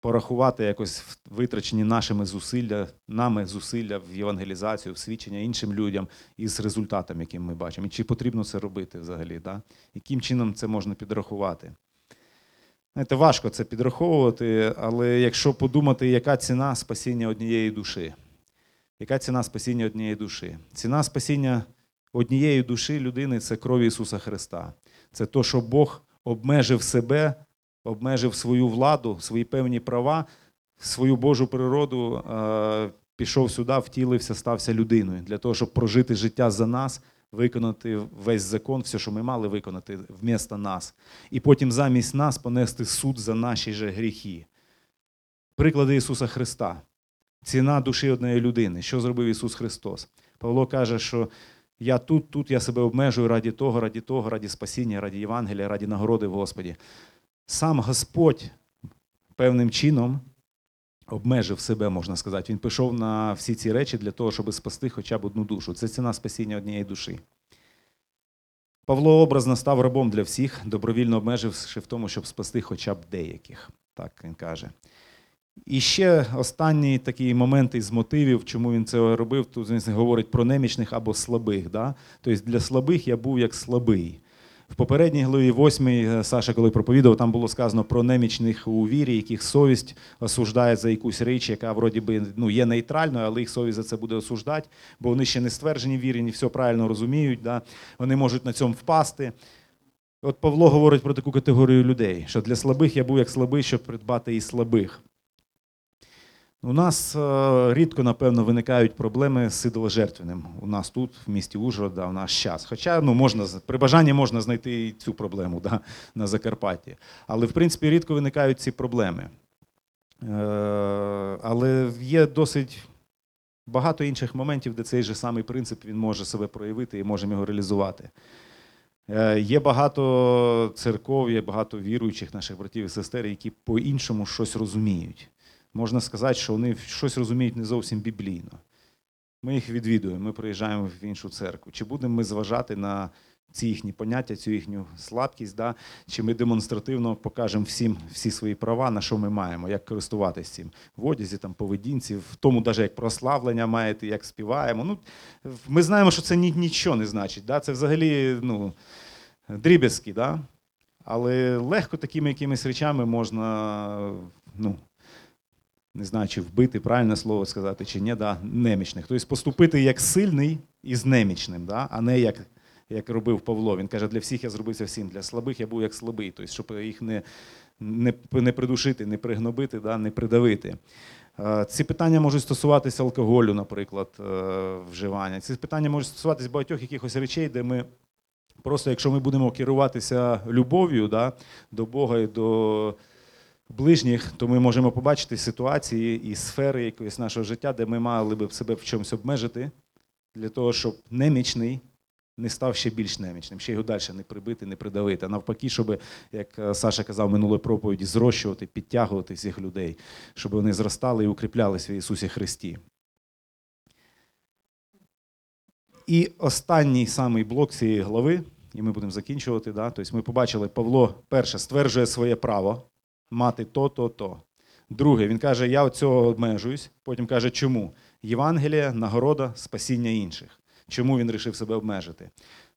порахувати якось витрачені нашими зусилля, нами зусилля в євангелізацію, в свідчення іншим людям із результатом, яким ми бачимо? І чи потрібно це робити взагалі? Да? Яким чином це можна підрахувати? Знаєте, важко це підраховувати, але якщо подумати, яка ціна спасіння однієї душі? Яка ціна спасіння однієї душі? Ціна спасіння однієї душі людини це кров Ісуса Христа. Це то, що Бог обмежив себе, обмежив свою владу, свої певні права, свою Божу природу, е, пішов сюди, втілився, стався людиною для того, щоб прожити життя за нас, виконати весь закон, все, що ми мали виконати вмісто нас, і потім замість нас понести суд за наші же гріхи. Приклади Ісуса Христа. Ціна душі однієї людини. Що зробив Ісус Христос? Павло каже, що я тут, тут я себе обмежую раді того, раді того, раді спасіння, раді Євангелія, раді нагороди в Господі. Сам Господь певним чином обмежив себе, можна сказати. Він пішов на всі ці речі для того, щоб спасти хоча б одну душу. Це ціна спасіння однієї душі. Павло образно став рабом для всіх, добровільно обмеживши в тому, щоб спасти хоча б деяких. Так він каже. І ще останній такий момент із мотивів, чому він це робив. Тут він говорить про немічних або слабих. Да? Тобто для слабих я був як слабий. В попередній главі 8 Саша, коли проповідав, там було сказано про немічних у вірі, яких совість осуждає за якусь річ, яка вроді би ну, є нейтральною, але їх совість за це буде осуждати, бо вони ще не стверджені в вірі, не все правильно розуміють. Да? Вони можуть на цьому впасти. От Павло говорить про таку категорію людей, що для слабих я був як слабий, щоб придбати і слабих. У нас е, рідко, напевно, виникають проблеми з ідоложертвенним. У нас тут, в місті Ужгорода, в наш час. Хоча ну, можна, при бажанні можна знайти і цю проблему да, на Закарпатті. Але, в принципі, рідко виникають ці проблеми. Е, але є досить багато інших моментів, де цей же самий принцип він може себе проявити і можемо його реалізувати. Е, Є багато церков, є багато віруючих наших братів і сестер, які по-іншому щось розуміють можна сказати, що вони щось розуміють не зовсім біблійно. Ми їх відвідуємо, ми приїжджаємо в іншу церкву. Чи будемо ми зважати на ці їхні поняття, цю їхню слабкість, да? чи ми демонстративно покажемо всім всі свої права, на що ми маємо, як користуватися цим в одязі, там, поведінці, в тому, навіть як прославлення маєте, як співаємо. Ну, ми знаємо, що це ні, нічого не значить. Да? Це взагалі ну, дріб'язки, да? але легко такими якимись речами можна. Ну, не знаю, чи вбити, правильне слово сказати, чи ні, да, немічних. Тобто поступити як сильний із немічним, да, а не як, як робив Павло. Він каже, для всіх я зробився всім, для слабих я був як слабий, тобто, щоб їх не, не, не придушити, не пригнобити, да, не придавити. Е, Ці питання можуть стосуватися алкоголю, наприклад, е, вживання. Ці питання можуть стосуватися багатьох якихось речей, де ми просто, якщо ми будемо керуватися любов'ю да, до Бога і до ближніх, то ми можемо побачити ситуації і сфери якоїсь нашого життя, де ми мали би себе в чомусь обмежити, для того, щоб немічний не став ще більш немічним, ще його далі не прибити, не придавити. А навпаки, щоб, як е, Саша казав минулої проповіді, зрощувати, підтягувати всіх людей, щоб вони зростали і укріплялися в Ісусі Христі. І останній самий блок цієї глави, і ми будемо закінчувати. Да? Тобто ми побачили, Павло перше стверджує своє право мати то, то, то. Друге, він каже, я цього обмежуюсь. Потім каже, чому? Євангелія, нагорода, спасіння інших. Чому він вирішив себе обмежити?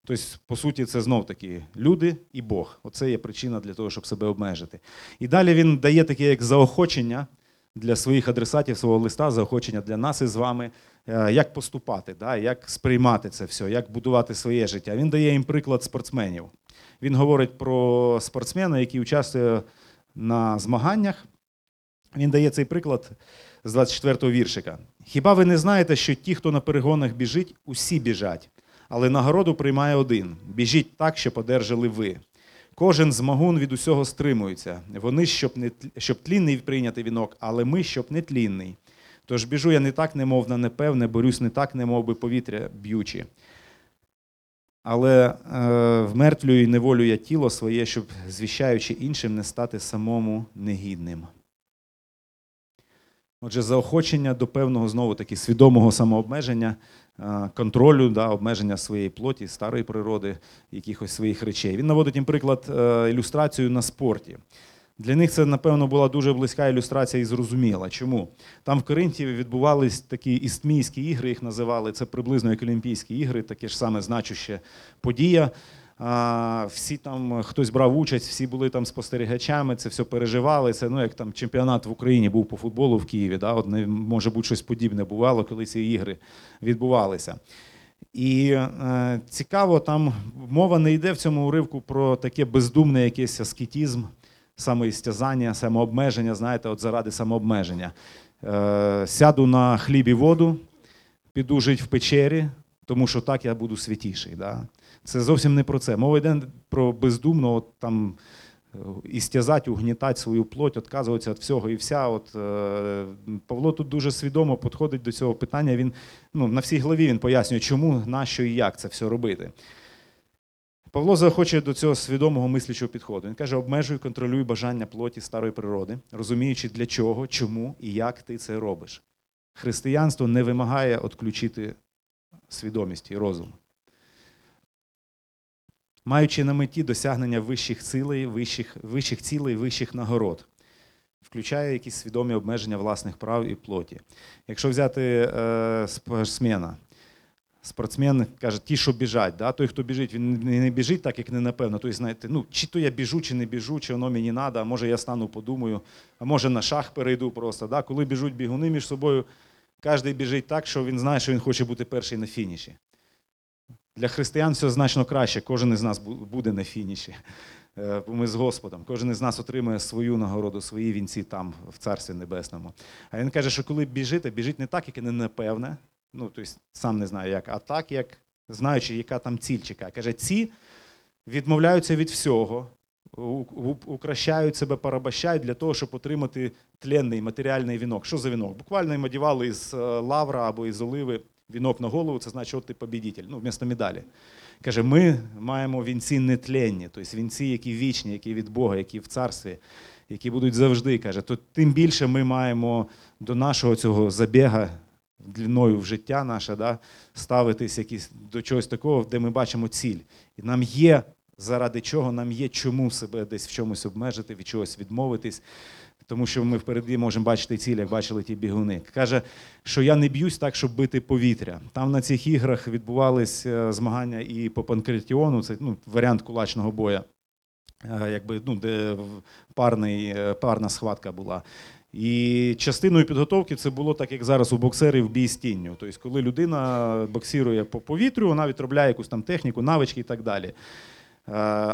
Тобто, по суті, це знов таки люди і Бог. Оце є причина для того, щоб себе обмежити. І далі він дає таке як заохочення для своїх адресатів свого листа, заохочення для нас із вами, е, як поступати, да, як сприймати це все, як будувати своє життя. Він дає їм приклад спортсменів. Він говорить про спортсмена, який участвує на змаганнях. Він дає цей приклад з 24-го віршика. Хіба ви не знаєте, що ті, хто на перегонах біжить, усі біжать, але нагороду приймає один. Біжіть так, щоб одержали ви. Кожен змагун від усього стримується. Вони, щоб, не, щоб тлінний прийняти вінок, але ми, щоб не тлінний. Тож біжу я не так, немов на непевне, борюсь не так, немов би повітря б'ючи. Але е, вмертвлюю і неволю я тіло своє, щоб, звіщаючи іншим, не стати самому негідним. Отже, заохочення до певного знову таки свідомого самообмеження, е, контролю, да, обмеження своєї плоті, старої природи, якихось своїх речей. Він наводить їм приклад е, ілюстрацію на спорті. Для них це, напевно, була дуже близька ілюстрація і зрозуміла. Чому? Там в Коринті відбувались такі істмійські ігри, їх називали. Це приблизно як Олімпійські ігри, таке ж саме значуще подія. Всі там хтось брав участь, всі були там спостерігачами, це все переживали. Це ну як там чемпіонат в Україні був по футболу в Києві. Да? От, може бути щось подібне бувало, коли ці ігри відбувалися. І е, цікаво, там мова не йде в цьому уривку про таке бездумне якийсь аскетізм, самоістязання, самообмеження, знаєте, от заради самообмеження. Е, сяду на хліб і воду, піду жити в печері, тому що так я буду святіший. Да? Це зовсім не про це. Мова йде про бездумно от, там, е, істязати, угнітати свою плоть, відказуватися від всього і вся. От, е, Павло тут дуже свідомо підходить до цього питання. Він ну, на всій главі він пояснює, чому, нащо і як це все робити. Павло захоче до цього свідомого мислячого підходу. Він каже: обмежуй, контролюй бажання плоті старої природи, розуміючи, для чого, чому і як ти це робиш. Християнство не вимагає відключити свідомість і розум. Маючи на меті досягнення вищих цілей, вищих, вищих цілей, вищих нагород, включає якісь свідомі обмеження власних прав і плоті. Якщо взяти е, спортсмена, спортсмен каже, ті, що біжать, да? той, хто біжить, він не біжить так, як не напевно. Тобто, знаєте, ну, чи то я біжу, чи не біжу, чи воно мені треба, а може я стану, подумаю, а може на шах перейду просто. Да? Коли біжуть бігуни між собою, кожен біжить так, що він знає, що він хоче бути перший на фініші. Для християн все значно краще. Кожен із нас буде на фініші. Е, Ми з Господом. Кожен із нас отримує свою нагороду, свої вінці там, в Царстві Небесному. А він каже, що коли біжите, біжить не так, як і не напевне. Ну, тобто сам не знаю як, а так, як знаючи, яка там ціль чекає. Каже, ці відмовляються від всього, укращають себе, порабощають для того, щоб отримати тленний матеріальний вінок. Що за вінок? Буквально їм одягали із е, лавра або із оливи вінок на голову, це значить, от ти побідітель, ну, вмісто медалі. Каже, ми маємо вінці нетленні, тобто вінці, які вічні, які від Бога, які в царстві, які будуть завжди. Каже, то тим більше ми маємо до нашого цього забіга длиною в життя наше, да, ставитись якісь до чогось такого, де ми бачимо ціль. І нам є заради чого, нам є чому себе десь в чомусь обмежити, від чогось відмовитись. Тому що ми впереді можемо бачити ціль, як бачили ті бігуни. Каже, що я не б'юсь так, щоб бити повітря. Там на цих іграх відбувались е, змагання і по панкратіону, це ну, варіант кулачного боя, е, якби, ну, де парний, е, парна схватка була. І частиною підготовки це було так, як зараз у боксерів бій з тінню. Тобто, коли людина боксирує по повітрю, вона відробляє якусь там техніку, навички і так далі. Е,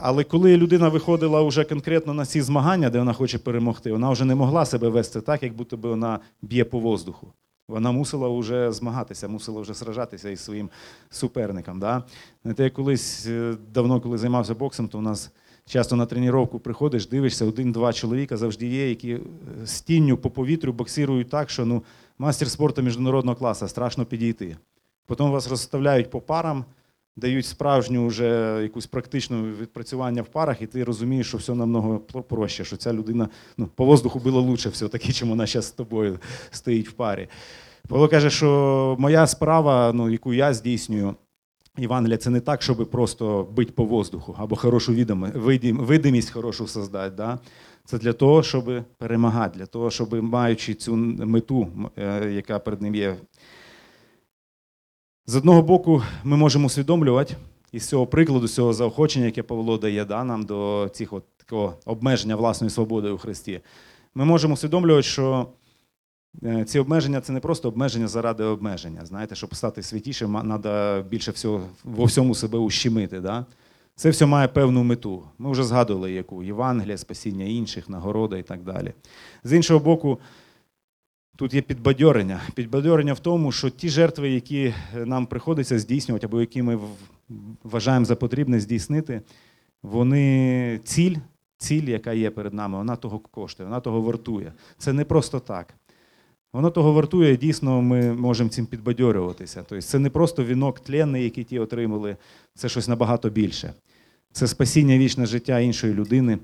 Але коли людина виходила вже конкретно на ці змагання, де вона хоче перемогти, вона вже не могла себе вести так, як будто би вона б'є по воздуху. Вона мусила вже змагатися, мусила вже сражатися із своїм суперником. Да? Знаєте, я колись е, давно, коли займався боксом, то у нас часто на тренування приходиш, дивишся, один-два чоловіка завжди є, які е, з тінню по повітрю боксирують так, що ну, мастер спорту міжнародного класу страшно підійти. Потім вас розставляють по парам, дають справжню вже якусь практичну відпрацювання в парах, і ти розумієш, що все намного проще, що ця людина ну, по воздуху було лучше все-таки, чим вона зараз з тобою стоїть в парі. Павло каже, що моя справа, ну, яку я здійснюю, Євангелія, це не так, щоб просто бити по воздуху або хорошу видимість хорошу создати. Да? Це для того, щоб перемагати, для того, щоб маючи цю мету, е, яка перед ним є, з одного боку, ми можемо усвідомлювати із цього прикладу, цього заохочення, яке Павло дає да, нам до цих от, такого обмеження власної свободи у Христі. Ми можемо усвідомлювати, що ці обмеження це не просто обмеження заради обмеження. Знаєте, щоб стати святішим, треба більше всього во всьому себе ущемити. Да? Це все має певну мету. Ми вже згадували, яку Євангелія, спасіння інших, нагорода і так далі. З іншого боку, тут є підбадьорення. Підбадьорення в тому, що ті жертви, які нам приходиться здійснювати, або які ми вважаємо за потрібне здійснити, вони ціль, ціль, яка є перед нами, вона того коштує, вона того вартує. Це не просто так. Воно того вартує, дійсно ми можемо цим підбадьорюватися. Тобто це не просто вінок тленний, який ті отримали, це щось набагато більше. Це спасіння вічне життя іншої людини,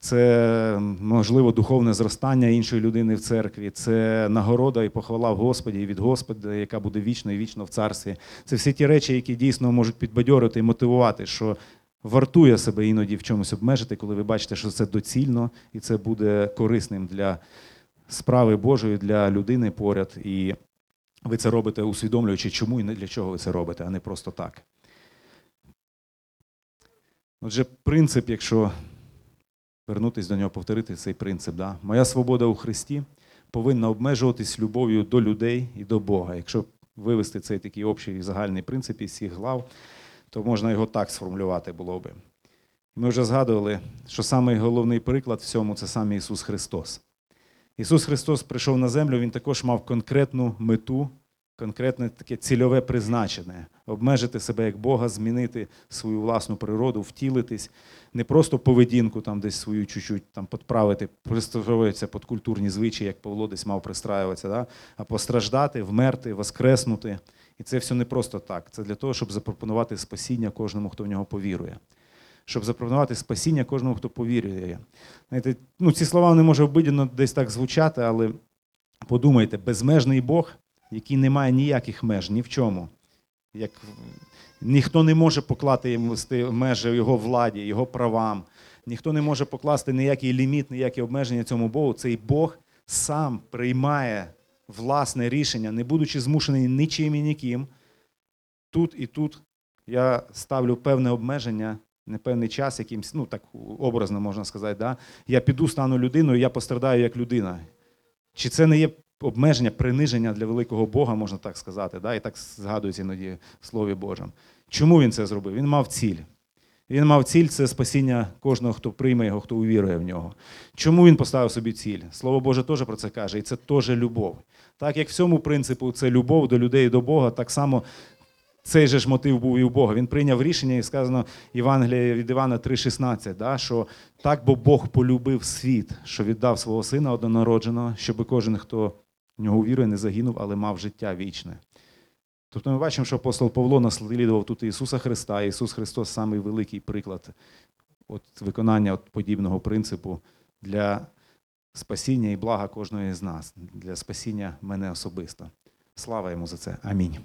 це можливо духовне зростання іншої людини в церкві, це нагорода і похвала в Господі і від Господа, яка буде вічно і вічно в царстві. Це всі ті речі, які дійсно можуть підбадьорити і мотивувати, що вартує себе іноді в чомусь обмежити, коли ви бачите, що це доцільно і це буде корисним для справи Божої, для людини поряд. І ви це робите, усвідомлюючи, чому і для чого ви це робите, а не просто так. Отже, принцип, якщо вернутися до нього, повторити цей принцип, да? моя свобода у Христі повинна обмежуватись любов'ю до людей і до Бога. Якщо вивести цей такий общий загальний принцип із всіх глав, то можна його так сформулювати було би. Ми вже згадували, що самий головний приклад в цьому це саме Ісус Христос. Ісус Христос прийшов на землю, Він також мав конкретну мету, конкретне таке цільове призначення обмежити себе як Бога, змінити свою власну природу, втілитись, не просто поведінку там десь свою чуть-чуть там підправити, пристроюватися під культурні звичаї, як Павло десь мав пристраюватися, да? а постраждати, вмерти, воскреснути. І це все не просто так. Це для того, щоб запропонувати спасіння кожному, хто в нього повірує. Щоб запропонувати спасіння кожному, хто повірює. Знаєте, ну, ці слова не може обидно десь так звучати, але подумайте, безмежний Бог, який не має ніяких меж, ні в чому. Як ніхто не може поклати йому межі його владі, його правам. Ніхто не може покласти ніякий ліміт, ніякі обмеження цьому Богу. Цей Бог сам приймає власне рішення, не будучи змушений нічим і ніким. Тут і тут я ставлю певне обмеження, не певний час, якимсь, ну так образно можна сказати, да? я піду, стану людиною, я пострадаю як людина. Чи це не є обмеження, приниження для великого Бога, можна так сказати, да? і так згадується іноді в Слові Божому. Чому він це зробив? Він мав ціль. Він мав ціль це спасіння кожного, хто прийме його, хто увірує в нього. Чому він поставив собі ціль? Слово Боже теж про це каже, і це теж любов. Так як в цьому принципу це любов до людей і до Бога, так само цей же ж мотив був і у Бога. Він прийняв рішення, і сказано Євангелія від Івана 3,16, да, що так, бо Бог полюбив світ, що віддав свого сина однонародженого, щоб кожен, хто в нього вірує, не загинув, але мав життя вічне. Тобто ми бачимо, що апостол Павло наслідував тут Ісуса Христа, і Ісус Христос самий великий приклад от, виконання от, подібного принципу для спасіння і блага кожного з нас, для спасіння мене особисто. Слава йому за це. Амінь.